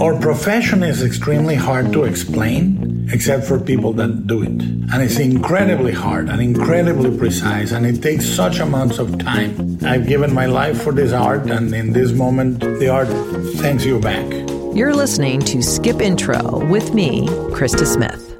Our profession is extremely hard to explain, except for people that do it. And it's incredibly hard and incredibly precise, and it takes such amounts of time. I've given my life for this art, and in this moment, the art thanks you back. You're listening to Skip Intro with me, Krista Smith.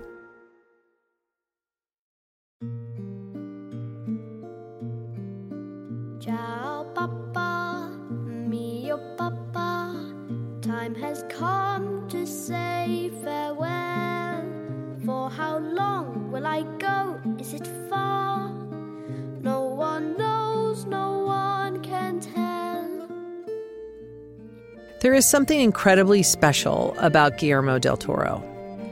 There is something incredibly special about Guillermo del Toro.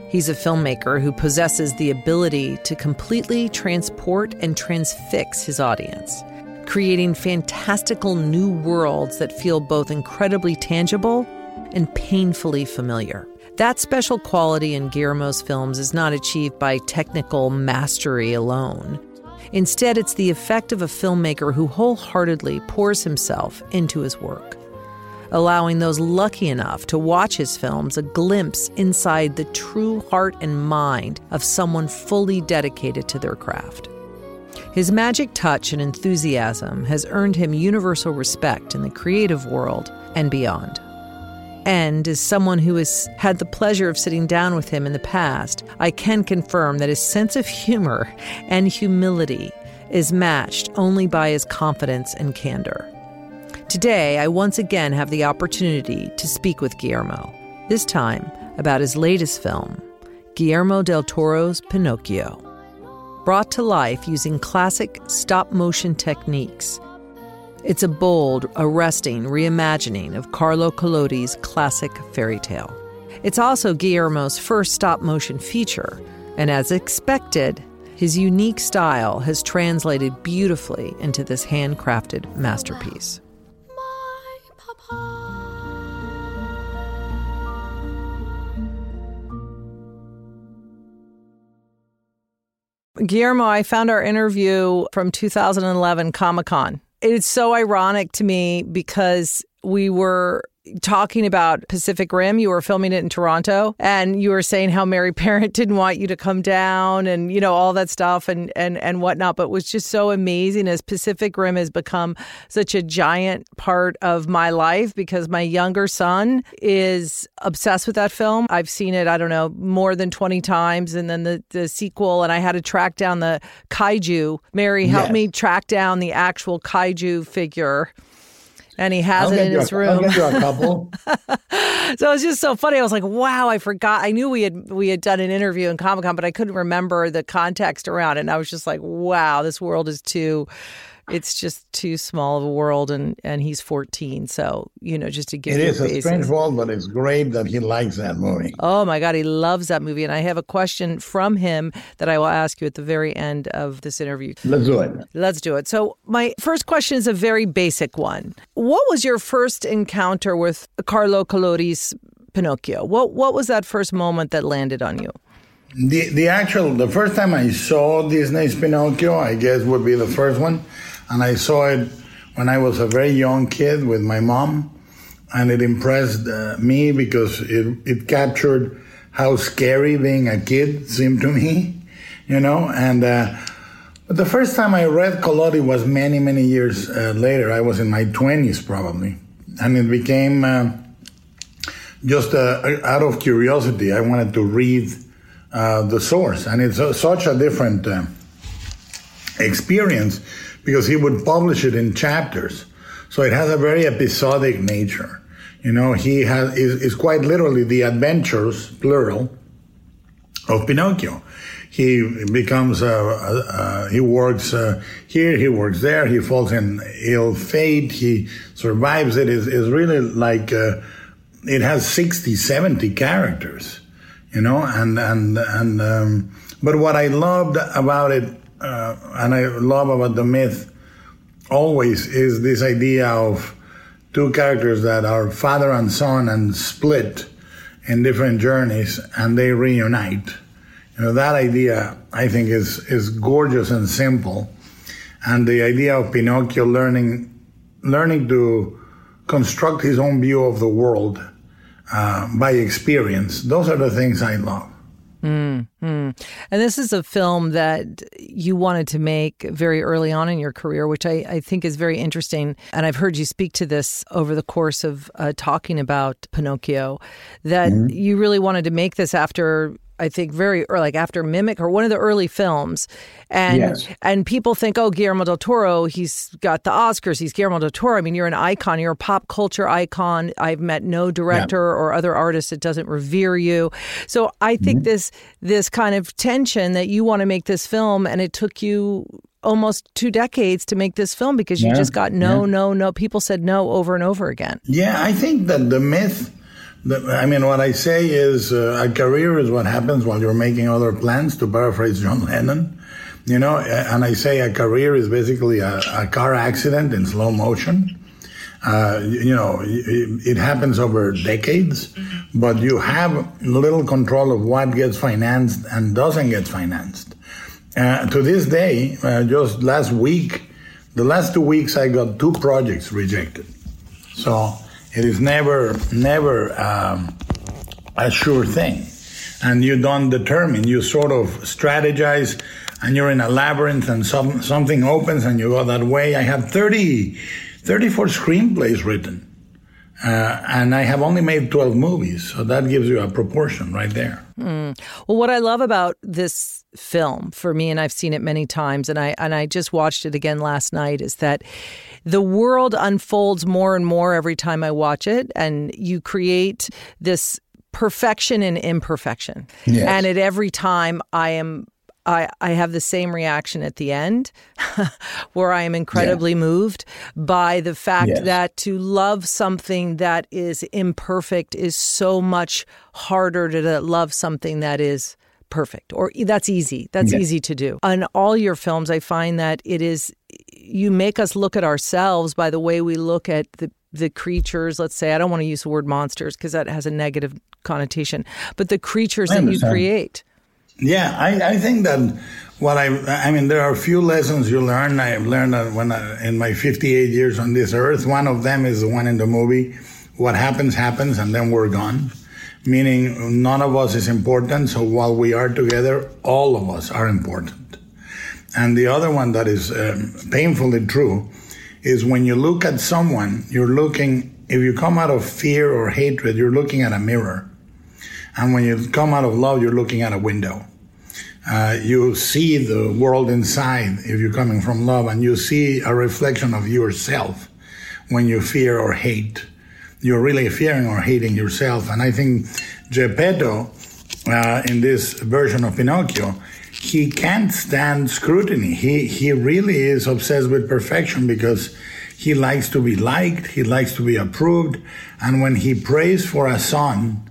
He's a filmmaker who possesses the ability to completely transport and transfix his audience, creating fantastical new worlds that feel both incredibly tangible and painfully familiar. That special quality in Guillermo's films is not achieved by technical mastery alone. Instead, it's the effect of a filmmaker who wholeheartedly pours himself into his work allowing those lucky enough to watch his films a glimpse inside the true heart and mind of someone fully dedicated to their craft. His magic touch and enthusiasm has earned him universal respect in the creative world and beyond. And as someone who has had the pleasure of sitting down with him in the past, I can confirm that his sense of humor and humility is matched only by his confidence and candor. Today, I once again have the opportunity to speak with Guillermo, this time about his latest film, Guillermo del Toro's Pinocchio. Brought to life using classic stop motion techniques, it's a bold, arresting reimagining of Carlo Collodi's classic fairy tale. It's also Guillermo's first stop motion feature, and as expected, his unique style has translated beautifully into this handcrafted masterpiece. Guillermo, I found our interview from 2011 Comic Con. It's so ironic to me because we were talking about Pacific Rim. You were filming it in Toronto and you were saying how Mary Parent didn't want you to come down and, you know, all that stuff and, and, and whatnot, but was just so amazing as Pacific Rim has become such a giant part of my life because my younger son is obsessed with that film. I've seen it, I don't know, more than 20 times. And then the, the sequel, and I had to track down the kaiju. Mary helped Yes. me track down the actual kaiju figure. And he has I'll it in his a, room. A couple. So it was just so funny. I was like, "Wow, I forgot. I knew we had we had done an interview in Comic Con, but I couldn't remember the context around it." And I was just like, "Wow, this world is too. It's just too small of a world." And and he's 14, so you know, just to give it is a basis. strange world, but it's great that he likes that movie. Oh my God, he loves that movie, and I have a question from him that I will ask you at the very end of this interview. Let's do it. Let's do it. So, my first question is a very basic one. What was your first encounter with Carlo Collodi's Pinocchio? What What was that first moment that landed on you? The the actual the first time I saw Disney's Pinocchio, I guess would be the first one, and I saw it when I was a very young kid with my mom, and it impressed uh, me because it it captured how scary being a kid seemed to me, you know, and. Uh, but the first time I read Collodi was many, many years uh, later. I was in my 20s probably. And it became uh, just uh, out of curiosity. I wanted to read uh, the source. And it's such a different experience because he would publish it in chapters. So it has a very episodic nature. You know, he has is, is quite literally the adventures, plural, of Pinocchio. He becomes, uh, uh, uh, he works uh, here, he works there, he falls in ill fate, he survives it. Is is really like uh, it has 60, 70 characters, you know, and and and. Um, but what I loved about it, uh, and I love about the myth, always is this idea of two characters that are father and son and split in different journeys, and they reunite. You know, that idea I think is is gorgeous and simple. And the idea of Pinocchio learning learning to construct his own view of the world uh, by experience. Those are the things I love. Mm, And this is a film that you wanted to make very early on in your career, which I, I think is very interesting. And I've heard you speak to this over the course of uh, talking about Pinocchio, that mm-hmm. you really wanted to make this after I think very early, like after Mimic or one of the early films, and yes. and people think, oh, Guillermo del Toro, he's got the Oscars, he's Guillermo del Toro. I mean, you're an icon, you're a pop culture icon. I've met no director yeah. or other artist that doesn't revere you. So I think mm-hmm. this this kind of tension that you want to make this film, and it took you almost two decades to make this film because you yeah. just got no, yeah. no, no. People said no over and over again. Yeah, I think that the myth I mean, what I say is uh, a career is what happens while you're making other plans, to paraphrase John Lennon. You know, and I say a career is basically a, a car accident in slow motion. Uh, you know, it, happens over decades, but you have little control of what gets financed and doesn't get financed. Uh, to this day, uh, just last week, the last two weeks, I got two projects rejected. So it is never, never um, a sure thing. And you don't determine, you sort of strategize and you're in a labyrinth and some, something opens and you go that way. I have 30, 34 screenplays written. Uh, and I have only made 12 movies. So that gives you a proportion right there. Mm. Well, what I love about this film for me, and I've seen it many times, and I, and I just watched it again last night, is that the world unfolds more and more every time I watch it, and you create this perfection and imperfection. Yes. And at every time I am I, I have the same reaction at the end, where I am incredibly yeah. moved by the fact yes. that to love something that is imperfect is so much harder to love something that is perfect or that's easy. That's easy to do. On all your films, I find that it is you make us look at ourselves by the way we look at the the creatures. Let's say I don't want to use the word monsters because that has a negative connotation, but the creatures that you create. Yeah, I, I think that what I I mean there are a few lessons you learn. I've learned that when I, in my 58 years on this earth. One of them is the one in the movie. What happens happens, and then we're gone. Meaning, none of us is important. So while we are together, all of us are important. And the other one that is um, painfully true is when you look at someone, you're looking, if you come out of fear or hatred, you're looking at a mirror. And when you come out of love, you're looking at a window. Uh, you see the world inside if you're coming from love, and you see a reflection of yourself when you fear or hate. You're really fearing or hating yourself. And I think Geppetto, uh, in this version of Pinocchio, he can't stand scrutiny. He he really is obsessed with perfection because he likes to be liked, he likes to be approved, and when he prays for a son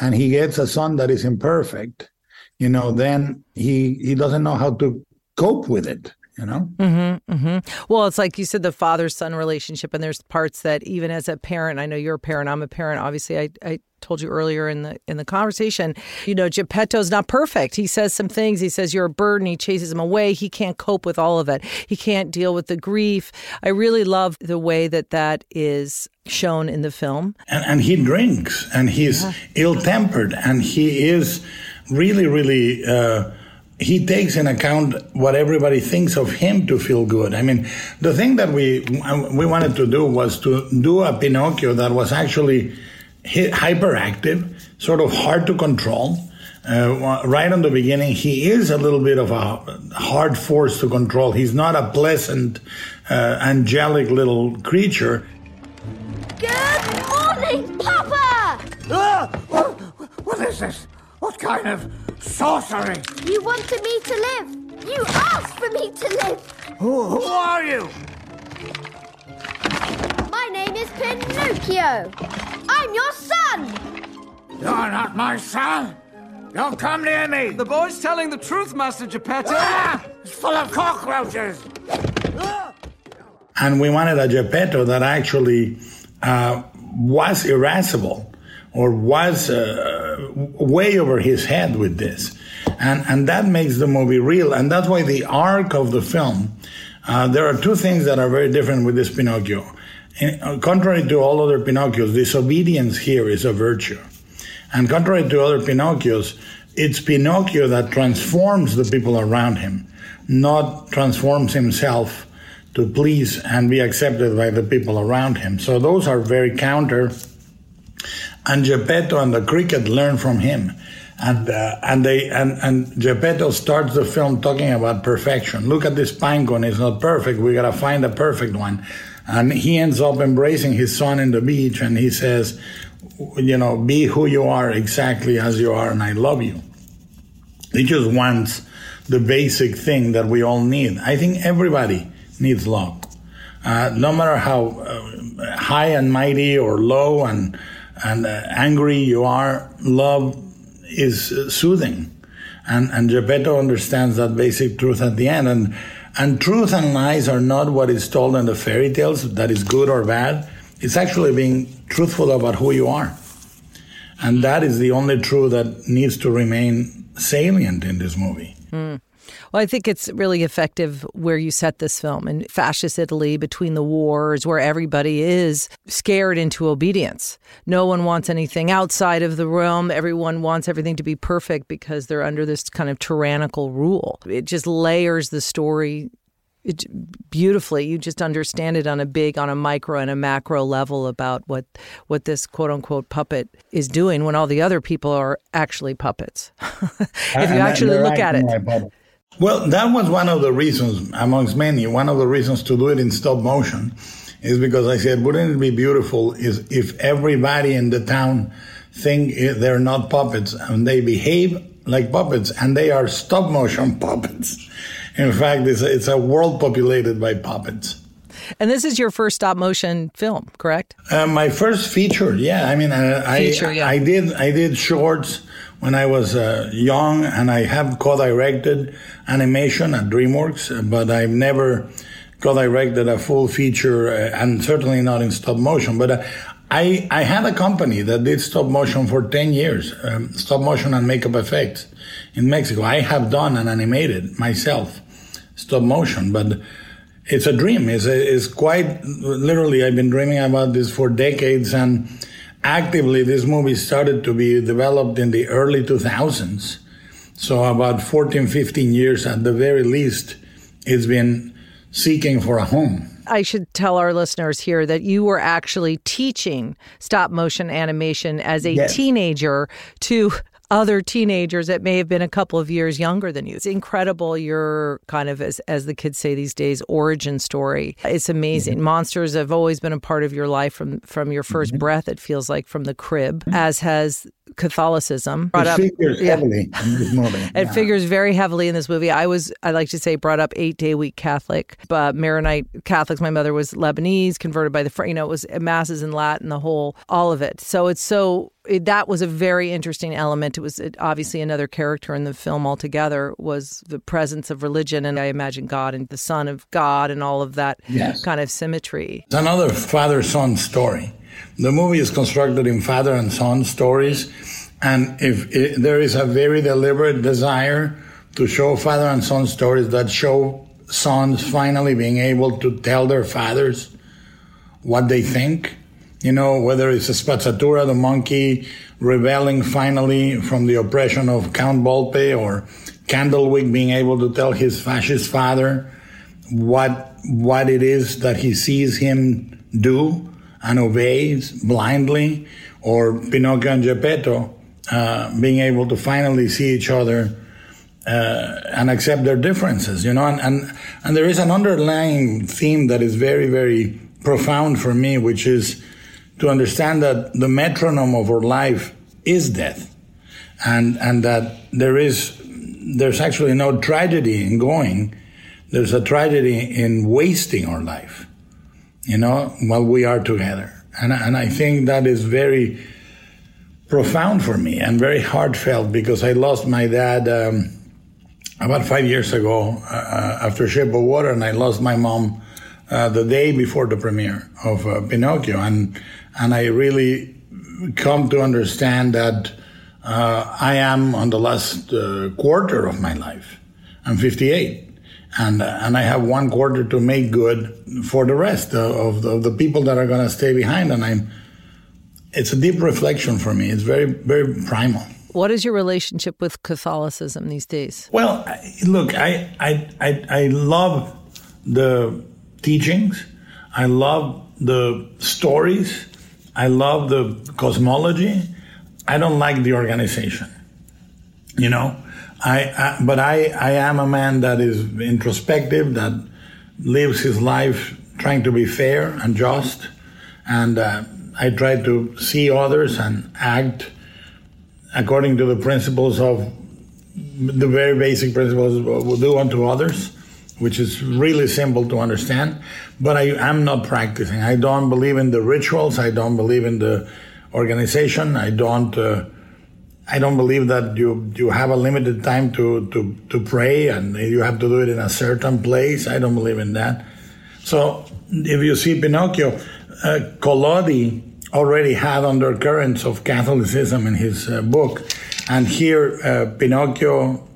and he gets a son that is imperfect, you know, then he he doesn't know how to cope with it you know mm-hmm, mm-hmm. well it's like you said the father son relationship and there's parts that even as a parent i know you're a parent i'm a parent obviously i, I told you earlier in the in the conversation you know geppetto's not perfect. He says some things. He says you're a burden. He chases him away. He can't cope with all of it. He can't deal with the grief. I really love the way that that is shown in the film. And, and he drinks and he's yeah. ill-tempered and he is really really uh, he takes in account what everybody thinks of him to feel good. I mean, the thing that we we wanted to do was to do a Pinocchio that was actually hyperactive, sort of hard to control. Uh, right on the beginning, he is a little bit of a hard force to control. He's not a pleasant, uh, angelic little creature. Good morning, Papa! Ah, what, what is this? What kind of sorcery? You wanted me to live. You asked for me to live. Who, who are you? My name is Pinocchio. I'm your son. You're not my son. Don't come near me. The boy's telling the truth, Master Geppetto. Ah, it's full of cockroaches. And we wanted a Geppetto that actually uh, was irascible or was uh, way over his head with this. And, and that makes the movie real. And that's why the arc of the film, uh, there are two things that are very different with this Pinocchio. In, uh, contrary to all other Pinocchios, disobedience here is a virtue. And contrary to other Pinocchios, it's Pinocchio that transforms the people around him, not transforms himself to please and be accepted by the people around him. So those are very counter. And Geppetto and the cricket learn from him. And, uh, and they and, and Geppetto starts the film talking about perfection. Look at this pine cone; it's not perfect. We gotta find a perfect one. And he ends up embracing his son in the beach, and he says, "You know, be who you are exactly as you are, and I love you." He just wants the basic thing that we all need. I think everybody needs love. Uh, no matter how uh, high and mighty or low and and uh, angry you are, love is soothing, and and Geppetto understands that basic truth at the end. And and truth and lies are not what is told in the fairy tales that is good or bad. It's actually being truthful about who you are, and that is the only truth that needs to remain salient in this movie. Mm. Well, I think it's really effective where you set this film in fascist Italy between the wars, where everybody is scared into obedience. No one wants anything outside of the realm. Everyone wants everything to be perfect because they're under this kind of tyrannical rule. It just layers the story it, beautifully. You just understand it on a big, on a micro and a macro level about what what this quote unquote puppet is doing when all the other people are actually puppets. if you actually look at it. Well, that was one of the reasons, amongst many, one of the reasons to do it in stop motion is because I said, wouldn't it be beautiful is if everybody in the town think they're not puppets and they behave like puppets and they are stop motion puppets. In fact, it's a, it's a world populated by puppets. And this is your first stop motion film, correct? Uh, my first feature, yeah. I mean, I, feature, I, yeah. I did I did shorts when I was uh, young, and I have co-directed animation at DreamWorks, but I've never co-directed a full feature, uh, and certainly not in stop motion. But uh, I I had a company that did stop motion for ten years, um, stop motion and makeup effects in Mexico. I have done and animated myself stop motion, but it's a dream. It's, a, it's quite literally. I've been dreaming about this for decades, and actively, this movie started to be developed in the early 2000s. So about 14, 15 years at the very least, it's been seeking for a home. I should tell our listeners here that you were actually teaching stop motion animation as a yes. teenager to other teenagers that may have been a couple of years younger than you. It's incredible your kind of as as the kids say these days origin story. It's amazing. Mm-hmm. Monsters have always been a part of your life from from your 1st mm-hmm. breath it feels like from the crib mm-hmm. as has Catholicism. Brought it up, figures yeah. heavily in this movie. it yeah. figures very heavily in this movie. I was, I like to say, brought up eight day week Catholic, but Maronite Catholics. My mother was Lebanese, converted by the, you know, it was masses in Latin, the whole, all of it. So it's so, it, that was a very interesting element. It was it, obviously another character in the film altogether was the presence of religion, and I imagine God and the Son of God and all of that yes. kind of symmetry. It's another father son story. The movie is constructed in father and son stories, and if it, there is a very deliberate desire to show father and son stories that show sons finally being able to tell their fathers what they think, you know, whether it's Spazzatura, the monkey, rebelling finally from the oppression of Count Volpe, or Candlewick being able to tell his fascist father what what it is that he sees him do and obeys blindly, or Pinocchio and Geppetto uh, being able to finally see each other uh, and accept their differences, you know, and, and, and there is an underlying theme that is very, very profound for me, which is to understand that the metronome of our life is death and, and that there is, there's actually no tragedy in going. There's a tragedy in wasting our life you know, while we are together. And, and I think that is very profound for me and very heartfelt because I lost my dad um, about five years ago uh, after Shape of Water, and I lost my mom uh, the day before the premiere of uh, Pinocchio. And, and I really come to understand that uh, I am on the last uh, quarter of my life. I'm 58 and uh, and I have one quarter to make good for the rest of the, of the people that are going to stay behind. And I'm, it's a deep reflection for me. It's very very primal. What is your relationship with Catholicism these days? Well, I, look, I, I I I love the teachings. I love the stories. I love the cosmology. I don't like the organization. You know, I, I, but I I am a man that is introspective that lives his life trying to be fair and just, and uh, I try to see others and act according to the principles of the very basic principles of do unto others, which is really simple to understand. But I am not practicing. I don't believe in the rituals. I don't believe in the organization. I don't. Uh, I don't believe that you you have a limited time to, to, to pray and you have to do it in a certain place. I don't believe in that. So if you see Pinocchio, uh, Collodi already had undercurrents of Catholicism in his uh, book, and here uh, Pinocchio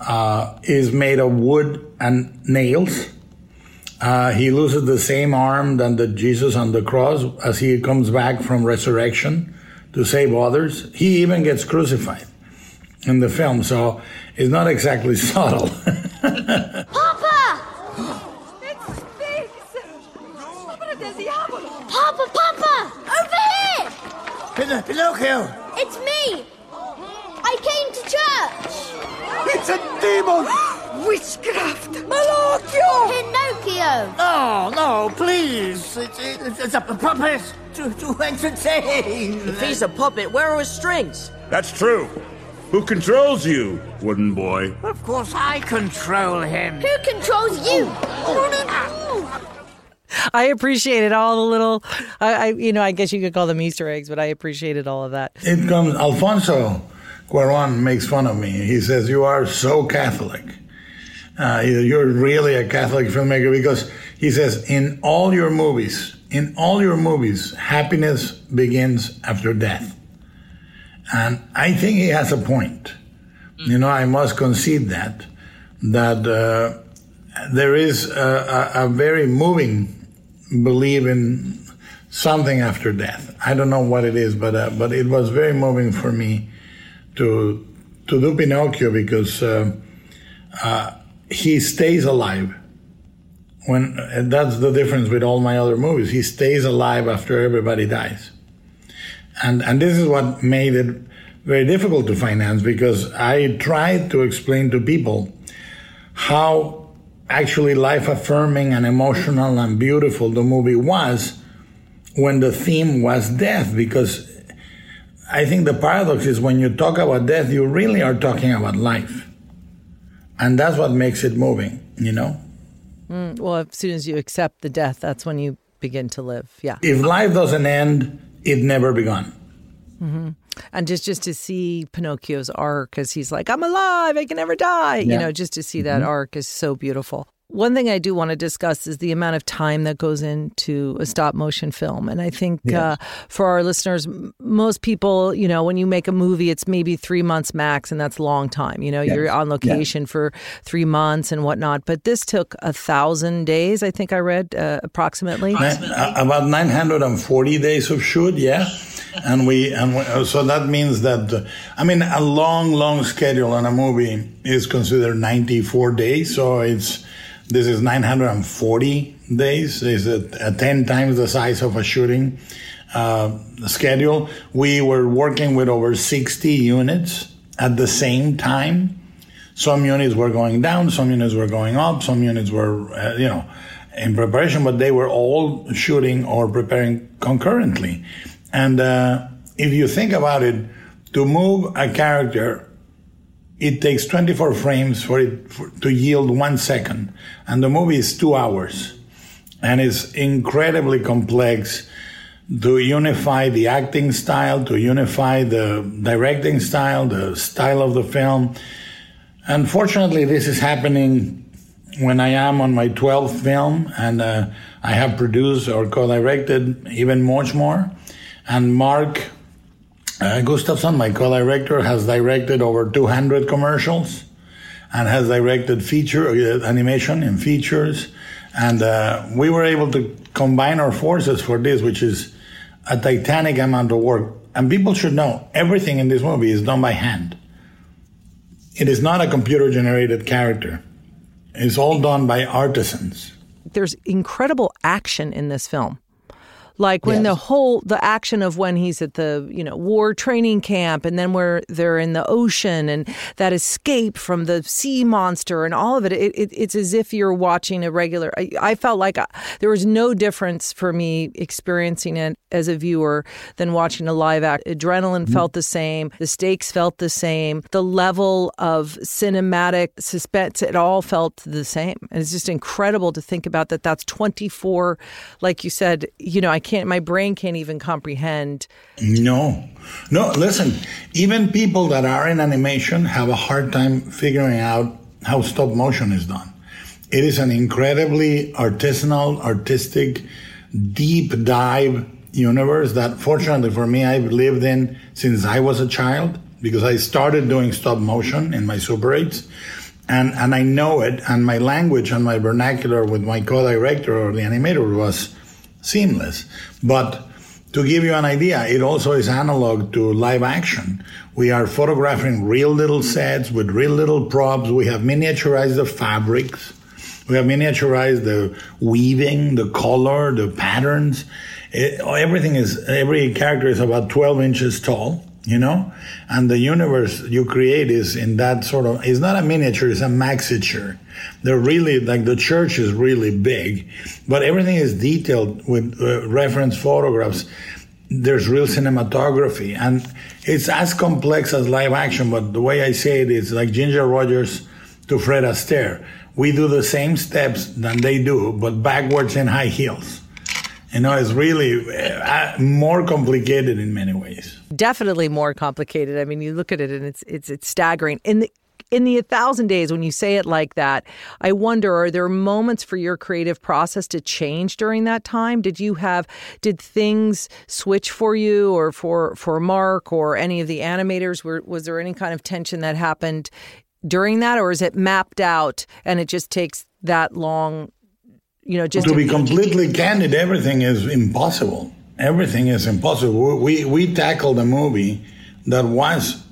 uh, is made of wood and nails. Uh, he loses the same arm than the Jesus on the cross as he comes back from resurrection to save others. He even gets crucified in the film, so it's not exactly subtle. Papa! Papa, Papa! Over here! Pin- Pinocchio! It's me! I came to church! It's a demon! Witchcraft! Malocchio! Pinocchio! No, no, please. It's, it's, it's a puppet to, to entertain. If he's a puppet, where are his strings? That's true. Who controls you, wooden boy? Of course, I control him. Who controls you? Oh. I appreciated all the little, I, I, you know, I guess you could call them Easter eggs, but I appreciated all of that. it comes, Alfonso Cuaron makes fun of me. He says, You are so Catholic. Uh, you're really a Catholic filmmaker because he says, In all your movies, in all your movies, happiness begins after death. And I think he has a point. You know, I must concede that, that uh, there is a, a, a very moving belief in something after death. I don't know what it is, but uh, but it was very moving for me to to do Pinocchio because uh, uh, he stays alive. When and that's the difference with all my other movies. He stays alive after everybody dies, and and this is what made it very difficult to finance because I tried to explain to people how actually life affirming and emotional and beautiful the movie was when the theme was death because I think the paradox is when you talk about death, you really are talking about life. And that's what makes it moving, you know? Mm, well, as soon as you accept the death, that's when you begin to live. Yeah. If life doesn't end, it never begun. Mm-hmm. And just just to see Pinocchio's arc, because he's like, I'm alive, I can never die. You know, just to see that mm-hmm. arc is so beautiful. One thing I do want to discuss is the amount of time that goes into a stop motion film. And I think uh, for our listeners, most people, you know, when you make a movie, it's maybe three months max, and that's a long time. You know, you're on location for three months and whatnot. But this took a thousand days, I think I read uh, approximately. Ni- About 940 days of shoot, yeah. And we, and we, uh, so that means that, uh, I mean, a long, long schedule on a movie is considered 94 days. So it's, this is 940 days. Is it uh, 10 times the size of a shooting uh, schedule? We were working with over 60 units at the same time. Some units were going down, some units were going up, some units were, uh, you know, in preparation, but they were all shooting or preparing concurrently. And uh, if you think about it, to move a character, it takes 24 frames for it for, to yield one second, and the movie is two hours, and it's incredibly complex to unify the acting style, to unify the directing style, the style of the film. Unfortunately, this is happening when I am on my 12th film, and uh, I have produced or co-directed even much more. And Mark uh, Gustafson, my co-director, has directed over 200 commercials, and has directed feature uh, animation and features. And uh, we were able to combine our forces for this, which is a titanic amount of work. And people should know everything in this movie is done by hand. It is not a computer generated character. It's all done by artisans. There's incredible action in this film. Like when Yes. the whole the action of when he's at the you know war training camp, and then where they're in the ocean, and that escape from the sea monster, and all of it. It, it it's as if you're watching a regular. I, I felt like I, there was no difference for me experiencing it as a viewer than watching a live act. Adrenaline mm-hmm. felt the same. The stakes felt the same. The level of cinematic suspense, it all felt the same. And it's just incredible to think about that. That's 24, like you said, you know, I can't, my brain can't even comprehend. No, no. Listen, even people that are in animation have a hard time figuring out how stop motion is done. It is an incredibly artisanal, artistic, deep dive universe that, fortunately for me, I've lived in since I was a child because I started doing stop motion in my Super 8s. And, and I know it, and my language and my vernacular with my co director or the animator was seamless. But to give you an idea, it also is analog to live action. We are photographing real little sets with real little props. We have miniaturized the fabrics. We have miniaturized the weaving, the color, the patterns. It, everything is, every character is about 12 inches tall, you know? And the universe you create is in that sort of, it's not a miniature, it's a maxiture. They're really, like the church is really big, but everything is detailed with uh, reference photographs. There's real cinematography and it's as complex as live action, but the way I say it is like Ginger Rogers to Fred Astaire. We do the same steps than they do, but backwards in high heels. You know, it's really uh, more complicated in many ways. Definitely more complicated. I mean, you look at it and it's, it's, it's staggering. In the, in the 1000 days when you say it like that i wonder are there moments for your creative process to change during that time did you have did things switch for you or for for mark or any of the animators Were, was there any kind of tension that happened during that or is it mapped out and it just takes that long you know just to be completely candid everything is impossible everything is impossible we we tackled a movie that was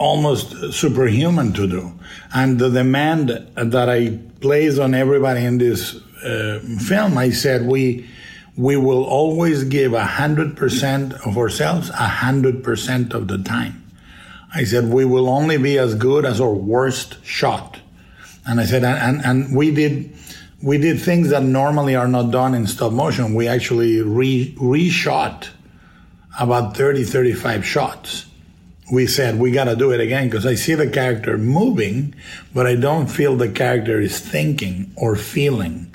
almost superhuman to do. And the demand that I place on everybody in this uh, film, I said we we will always give a hundred percent of ourselves a hundred percent of the time. I said we will only be as good as our worst shot. And I said, and and we did. We did things that normally are not done in stop motion. We actually re, reshot about 30, 35 shots we said we got to do it again because I see the character moving, but I don't feel the character is thinking or feeling.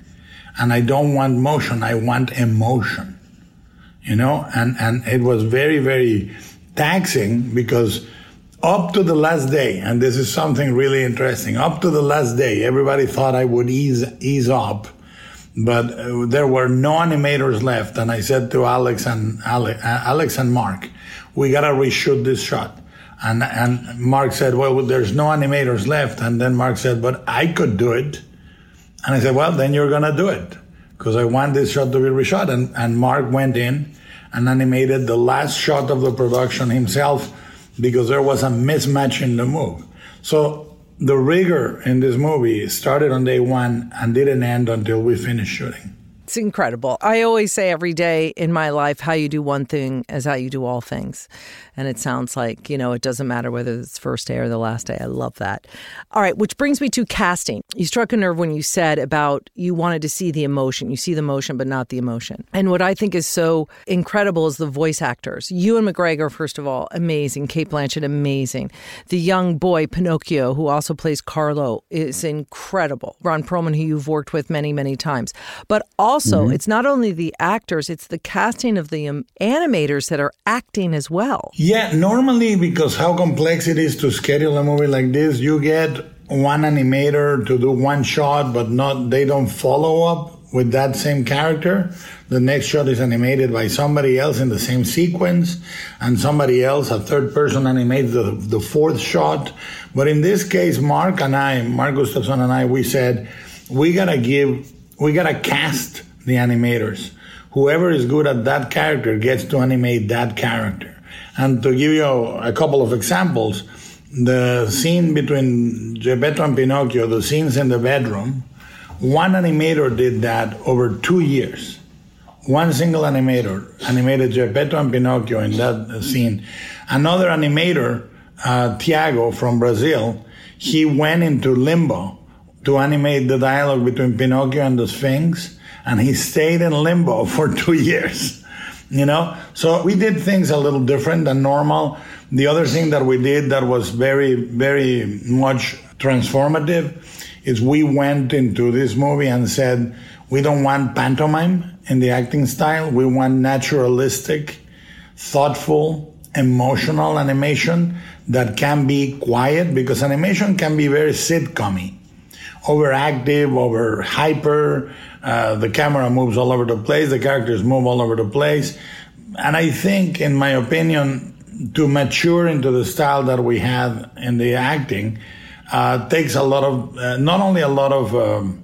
And I don't want motion, I want emotion. You know, and, and it was very, very taxing because up to the last day, and this is something really interesting, up to the last day, everybody thought I would ease, ease up. But uh, there were no animators left, and I said to Alex and Ale- uh, Alex and Mark, "We gotta reshoot this shot." And and Mark said, "Well, there's no animators left." And then Mark said, "But I could do it." And I said, "Well, then you're gonna do it because I want this shot to be reshot." And and Mark went in and animated the last shot of the production himself because there was a mismatch in the move. So the rigor in this movie started on day one and didn't end until we finished shooting. It's incredible. I always say every day in my life, how you do one thing is how you do all things. And it sounds like, you know, it doesn't matter whether it's first day or the last day. I love that. All right, which brings me to casting. You struck a nerve when you said about you wanted to see the emotion. You see the motion, but not the emotion. And what I think is so incredible is the voice actors. Ewan McGregor, first of all, amazing. Cate Blanchett, amazing. The young boy, Pinocchio, who also plays Carlo, is incredible. Ron Perlman, who you've worked with many, many times. But also, it's not only the actors, it's the casting of the um, animators that are acting as well. Yeah, normally because how complex it is to schedule a movie like this, you get one animator to do one shot, but not they don't follow up with that same character. The next shot is animated by somebody else in the same sequence, and somebody else, a third person, animates the, the fourth shot. But in this case, Mark and I, Mark Gustafson and I, we said, we gotta give, we gotta cast the animators. Whoever is good at that character gets to animate that character. And to give you a couple of examples, the scene between Geppetto and Pinocchio, the scenes in the bedroom, one animator did that over two years. One single animator animated Geppetto and Pinocchio in that scene. Another animator, uh, Tiago from Brazil, he went into limbo to animate the dialogue between Pinocchio and the Sphinx, and he stayed in limbo for two years. You know, so we did things a little different than normal. The other thing that we did that was very, very much transformative is we went into this movie and said, we don't want pantomime in the acting style. We want naturalistic, thoughtful, emotional animation that can be quiet because animation can be very sitcom overactive, over hyper. Uh, the camera moves all over the place. The characters move all over the place. And I think, in my opinion, to mature into the style that we have in the acting uh, takes a lot of, uh, not only a lot of um,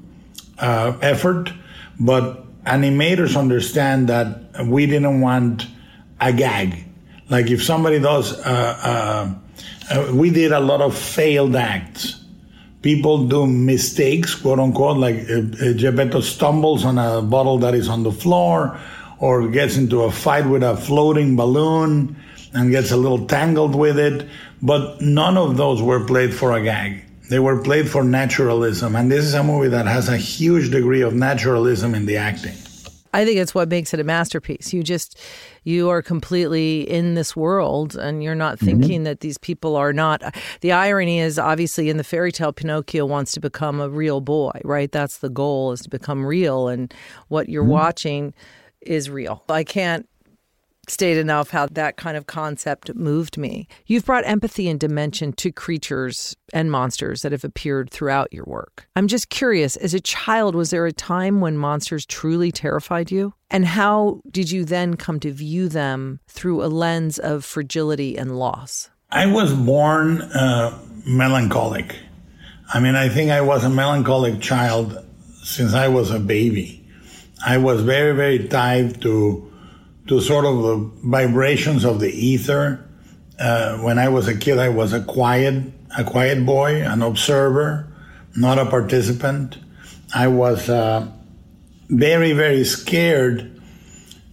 uh, effort, but animators understand that we didn't want a gag. Like if somebody does, uh, uh, we did a lot of failed acts people do mistakes, quote unquote, like uh, Geppetto stumbles on a bottle that is on the floor or gets into a fight with a floating balloon and gets a little tangled with it. But none of those were played for a gag. They were played for naturalism. And this is a movie that has a huge degree of naturalism in the acting. I think it's what makes it a masterpiece. You just you are completely in this world and you're not mm-hmm. thinking mm-hmm. that these people are not the irony is obviously in the fairy tale Pinocchio wants to become a real boy, right? That's the goal is to become real and what you're mm-hmm. watching is real. I can't state enough how that kind of concept moved me. You've brought empathy and dimension to creatures and monsters that have appeared throughout your work. I'm just curious, as a child, was there a time when monsters truly terrified you? And how did you then come to view them through a lens of fragility and loss? I was born uh, melancholic. I mean, I think I was a melancholic child since I was a baby. I was very, very tied to to sort of the vibrations of the ether. Uh, when I was a kid, I was a quiet, a quiet boy, an observer, not a participant. I was uh, very, very scared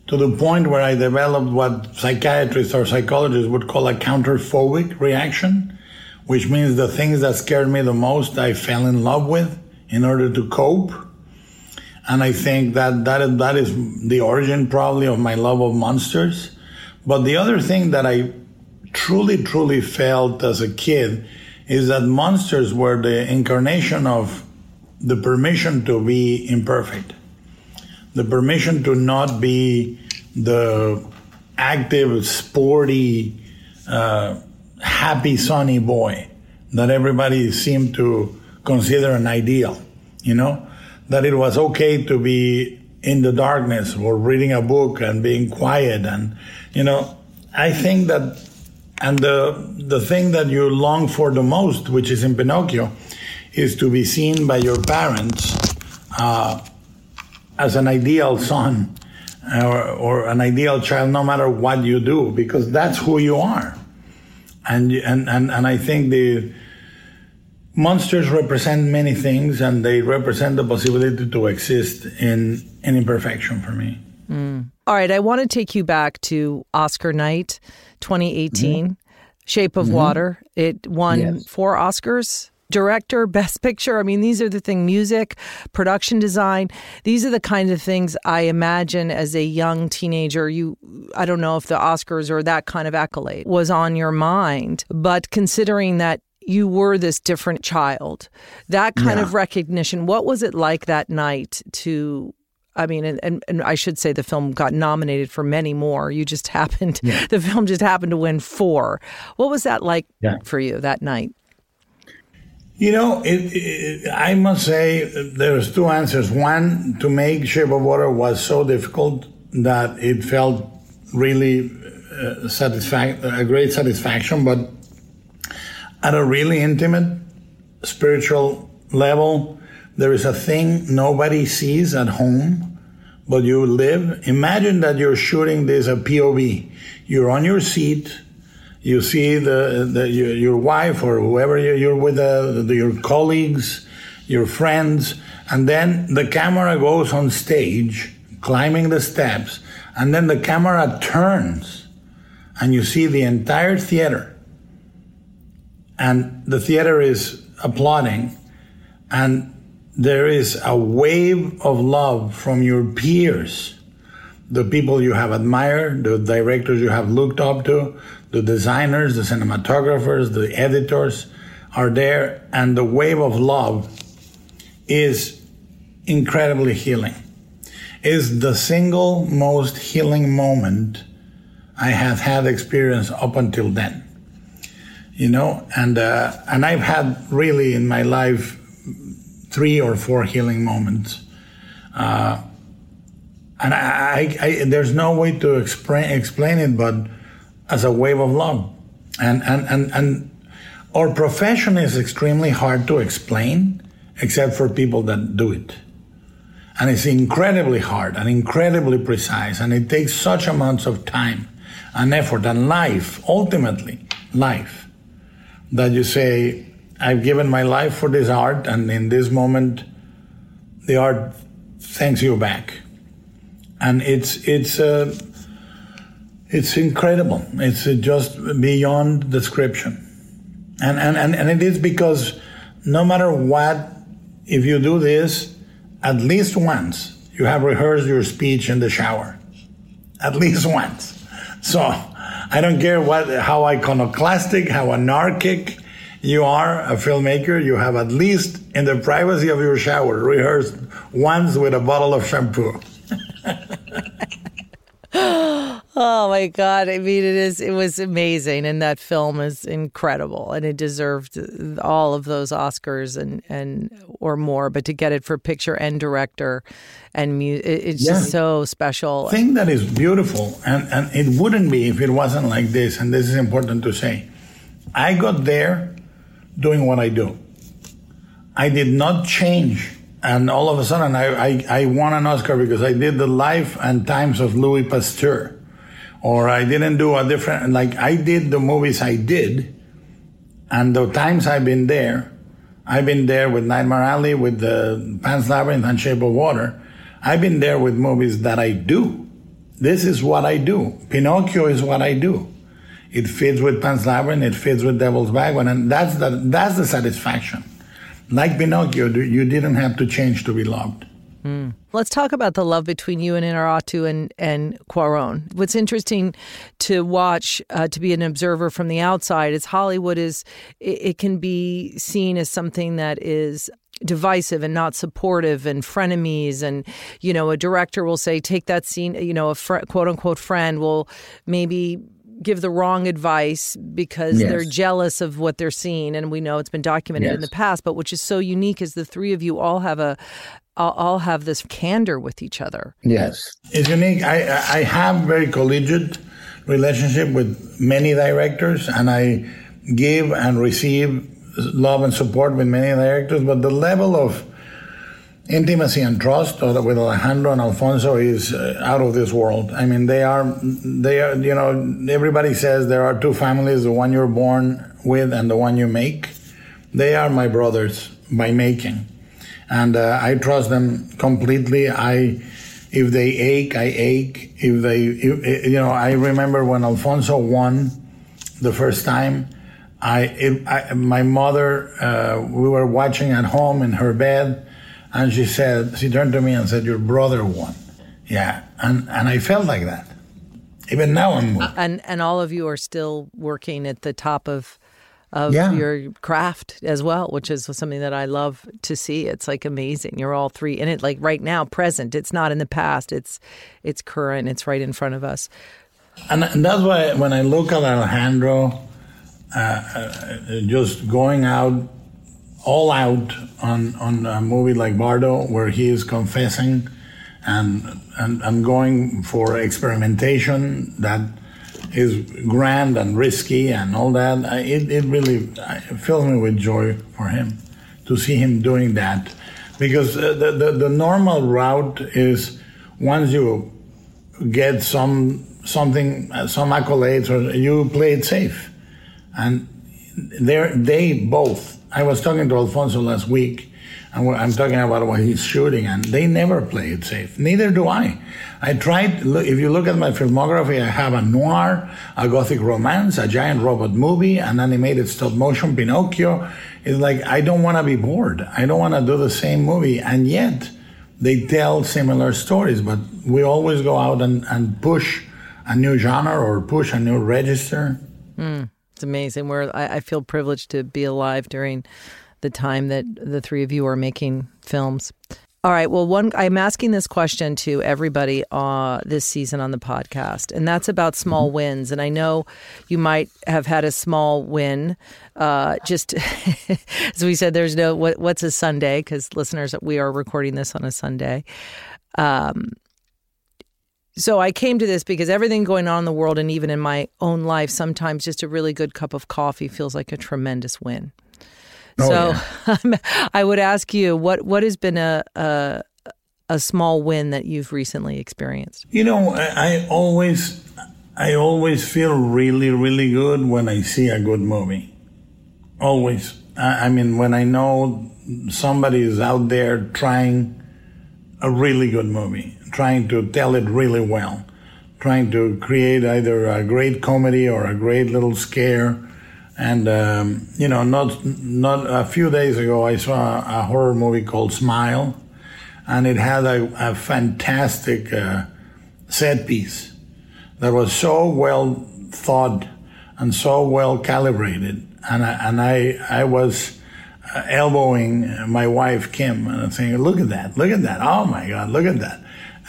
to the point where I developed what psychiatrists or psychologists would call a counterphobic reaction, which means the things that scared me the most I fell in love with in order to cope and I think that that that is the origin probably of my love of monsters. But the other thing that I truly truly felt as a kid is that monsters were the incarnation of the permission to be imperfect, the permission to not be the active, sporty, uh, happy, sunny boy that everybody seemed to consider an ideal, you know? That it was okay to be in the darkness or reading a book and being quiet and you know i think that and the the thing that you long for the most which is in pinocchio is to be seen by your parents uh, as an ideal son or, or an ideal child no matter what you do because that's who you are. And and and, and i think the monsters represent many things and they represent the possibility to exist in, in imperfection for me. Mm. All right, I want to take you back to Oscar night 2018, mm-hmm. Shape of mm-hmm. Water. It won yes. four Oscars. Director, best picture. I mean, these are the thing music, production design. These are the kind of things I imagine as a young teenager. You, I don't know if the Oscars or that kind of accolade was on your mind, but considering that you were this different child. That kind yeah. of recognition, what was it like that night to I mean, and, and, and, I should say the film got nominated for many more. You just happened, yeah. the film just happened to win four. What was that like yeah. for you that night? You know, it, it, I must say there's two answers. One, to make Shape of Water was so difficult that it felt really uh, satisfac- a great satisfaction, but at a really intimate spiritual level, there is a thing nobody sees at home, but you live. Imagine that you're shooting this a POV. You're on your seat you see the, the your, your, wife or whoever you're with, uh, the, your colleagues, your friends, and then the camera goes on stage, climbing the steps, and then the camera turns, and you see the entire theater, and the theater is applauding, and there is a wave of love from your peers the people you have admired, the directors you have looked up to, the designers, the cinematographers, the editors are there, and the wave of love is incredibly healing. Is the single most healing moment I have had experience up until then. You know, and uh, and I've had really in my life three or four healing moments. Uh, and I, I, I, there's no way to explain explain it, but as a wave of love. And, and, and, and our profession is extremely hard to explain, except for people that do it. And it's incredibly hard and incredibly precise, and it takes such amounts of time and effort and life, ultimately, life, that you say, I've given my life for this art, and in this moment, the art thanks you back. And it's, it's, uh, it's incredible. It's just beyond description. And, and, and, and it is because no matter what, if you do this, at least once, you have rehearsed your speech in the shower. At least once. So I don't care what, how iconoclastic, how anarchic you are a filmmaker, you have at least in the privacy of your shower rehearsed once with a bottle of shampoo. Oh my God. I mean, it is, it was amazing. And that film is incredible and it deserved all of those Oscars and, and, or more, but to get it for picture and director and mu- it's yeah. just so special. The thing that is beautiful and, and it wouldn't be if it wasn't like this. And this is important to say. I got there doing what I do. I did not change and all of a sudden I, I, I, won an Oscar because I did the life and times of Louis Pasteur or I didn't do a different, like I did the movies I did, and the times I've been there, I've been there with Nightmare Alley, with the Pan's Labyrinth and Shape of Water. I've been there with movies that I do. This is what I do. Pinocchio is what I do. It fits with Pan's Labyrinth, it fits with Devil's Backbone, and that's the, that's the satisfaction. Like Pinocchio, you didn't have to change to be loved. Mm. Let's talk about the love between you and Inarritu and, and Cuaron. What's interesting to watch, uh, to be an observer from the outside, is Hollywood is, it, it can be seen as something that is divisive and not supportive and frenemies and you know a director will say take that scene you know a fr- quote unquote friend will maybe give the wrong advice because yes. they're jealous of what they're seeing and we know it's been documented yes. in the past but which is so unique is the three of you all have a all have this candor with each other. Yes, it's unique. I I have very collegiate relationship with many directors, and I give and receive love and support with many directors. But the level of intimacy and trust with Alejandro and Alfonso is uh, out of this world. I mean, they are, they are, you know, everybody says there are two families, the one you're born with and the one you make. They are my brothers by making and uh, I trust them completely. I, if they ache, I ache. If they, if, you know, I remember when Alfonso won the first time. I, I my mother, uh, we were watching at home in her bed, and she said, she turned to me and said, "Your brother won." Yeah, and and I felt like that. Even now, I'm moved. And and all of you are still working at the top of of yeah. your craft as well, which is something that I love to see. It's like amazing. You're all three in it, like right now, present. It's not in the past. It's it's current. It's right in front of us. And, and that's why when I look at Alejandro, uh, uh, just going out all out on on a movie like Bardo, where he is confessing and and, and going for experimentation that is grand and risky and all that. It it really fills me with joy for him to see him doing that, because uh, the the, the normal route is once you get some something uh, some accolades or you play it safe, and they they both. I was talking to Alfonso last week, and I'm talking about what he's shooting, and they never play it safe. Neither do I. I tried. If you look at my filmography, I have a noir, a gothic romance, a giant robot movie, an animated stop motion Pinocchio. It's like I don't want to be bored. I don't want to do the same movie, and yet they tell similar stories. But we always go out and, and push a new genre or push a new register. Mm. It's amazing. Where I, I feel privileged to be alive during the time that the three of you are making films. All right. Well, one, I'm asking this question to everybody uh, this season on the podcast, and that's about small mm-hmm. wins. And I know you might have had a small win. Uh, just as we said, there's no what, what's a Sunday because listeners, we are recording this on a Sunday. Um, so I came to this because everything going on in the world and even in my own life, sometimes just a really good cup of coffee feels like a tremendous win. Oh, so yeah. I would ask you what what has been a, a a small win that you've recently experienced? You know, I, I always I always feel really really good when I see a good movie. Always. I, I mean, when I know somebody is out there trying a really good movie trying to tell it really well, trying to create either a great comedy or a great little scare. And um, you know, not not a few days ago, I saw a, horror movie called Smile, and it had a, a fantastic uh, set piece that was so well thought and so well calibrated. And I, and I I was uh, elbowing my wife Kim and saying, "Look at that! Look at that! Oh my God! Look at that!"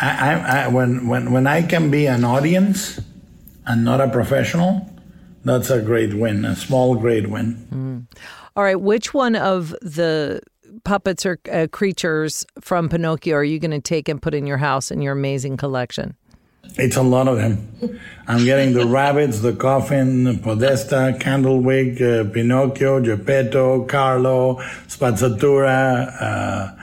I, I, when, when, when I can be an audience and not a professional, that's a great win, a small great win. Mm. All right, which one of the puppets or uh, creatures from Pinocchio are you going to take and put in your house in your amazing collection? It's a lot of them. I'm getting the rabbits, the coffin, Podesta, Candlewick, uh, Pinocchio, Geppetto, Carlo, Spazzatura, uh,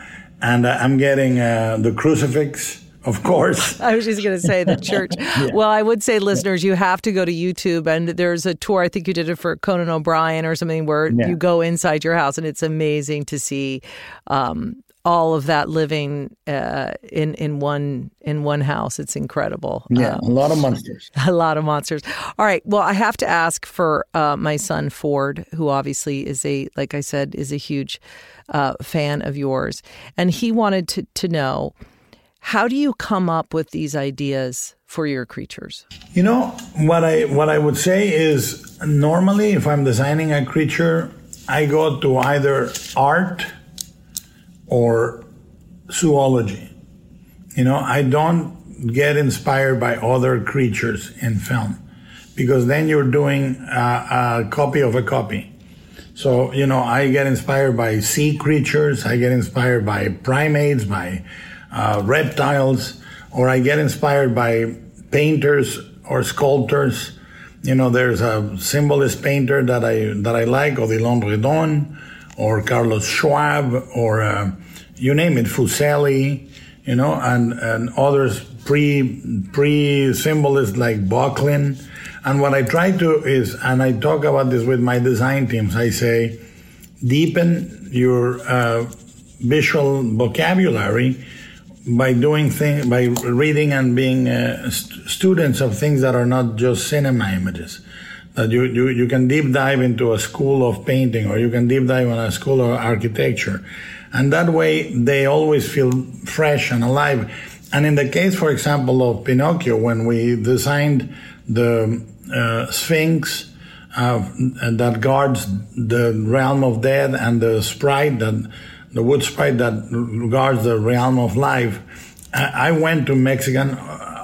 and uh, I'm getting uh, the crucifix of course. I was just going to say the church. yeah. Well, I would say, listeners, you have to go to YouTube, and there's a tour. I think you did it for Conan O'Brien or something, where yeah. you go inside your house, and it's amazing to see um, all of that living uh, in in one in one house. It's incredible. Yeah, um, a lot of monsters. A lot of monsters. All right. Well, I have to ask for uh, my son Ford, who obviously is a like I said is a huge uh, fan of yours, and he wanted to to know how do you come up with these ideas for your creatures? You know, what I what I would say is normally if I'm designing a creature, I go to either art or zoology. You know, I don't get inspired by other creatures in film because then you're doing a, a copy of a copy. So, you know, I get inspired by sea creatures, I get inspired by primates, by uh, reptiles, or I get inspired by painters or sculptors. You know, there's a symbolist painter that I that I like, Odilon Redon, or Carlos Schwabe, or uh, you name it, Fuseli, you know, and and others pre pre symbolists like Böcklin. And what I try to is, and I talk about this with my design teams. I say, deepen your uh, visual vocabulary by doing things, by reading and being uh, st- students of things that are not just cinema images. That you, you, you can deep dive into a school of painting or you can deep dive in a school of architecture. And that way they always feel fresh and alive. And in the case, for example, of Pinocchio, when we designed the uh, Sphinx uh, that guards the realm of death and the sprite that the wood sprite that guards the realm of life, I went to Mexican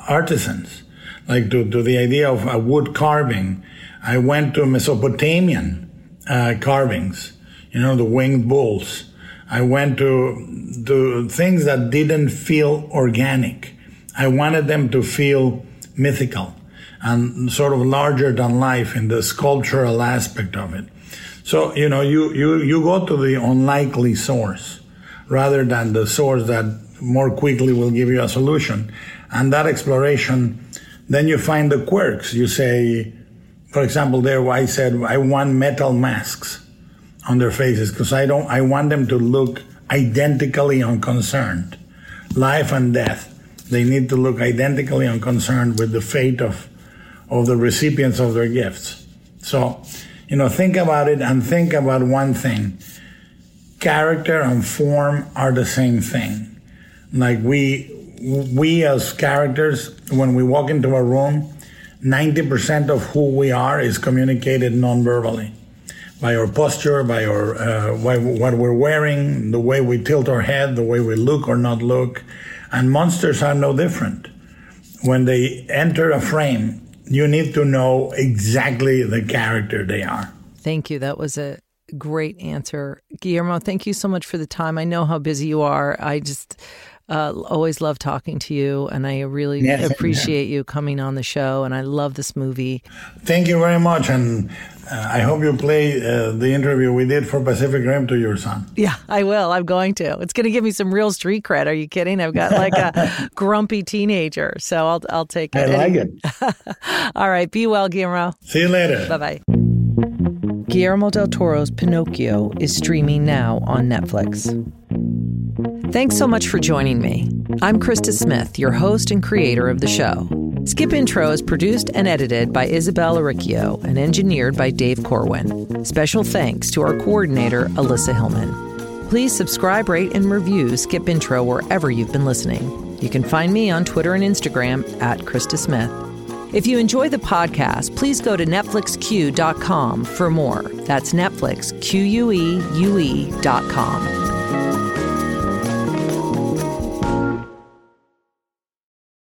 artisans, like to, to the idea of a wood carving. I went to Mesopotamian uh, carvings, you know, the winged bulls. I went to, to things that didn't feel organic. I wanted them to feel mythical and sort of larger than life in the sculptural aspect of it. So, you know, you, you, you go to the unlikely source rather than the source that more quickly will give you a solution. And that exploration, then you find the quirks. You say, for example, there I said, I want metal masks on their faces because I don't, I want them to look identically unconcerned. Life and death. They need to look identically unconcerned with the fate of of the recipients of their gifts. So, you know, think about it and think about one thing. Character and form are the same thing. Like we, we as characters, when we walk into a room, 90% of who we are is communicated non-verbally by our posture, by our uh, what we're wearing, the way we tilt our head, the way we look or not look. And monsters are no different. When they enter a frame, you need to know exactly the character they are. Thank you. That was a great answer. Guillermo, thank you so much for the time. I know how busy you are. I just uh, always love talking to you, and I really yes, appreciate you coming on the show. And I love this movie. Thank you very much, and uh, I hope you play uh, the interview we did for Pacific Rim to your son. Yeah, I will. I'm going to. It's going to give me some real street cred. Are you kidding? I've got like a grumpy teenager, so I'll I'll take it. I like it. All right. Be well, Guillermo. See you later. Bye bye. Guillermo del Toro's Pinocchio is streaming now on Netflix. Thanks so much for joining me. I'm Krista Smith, your host and creator of the show. Skip Intro is produced and edited by Isabel Aricchio and engineered by Dave Corwin. Special thanks to our coordinator, Alyssa Hillman. Please subscribe, rate, and review Skip Intro wherever you've been listening. You can find me on Twitter and Instagram at Krista Smith. If you enjoy the podcast, please go to NetflixQueue.com for more. That's Netflix, Q U E U E.com.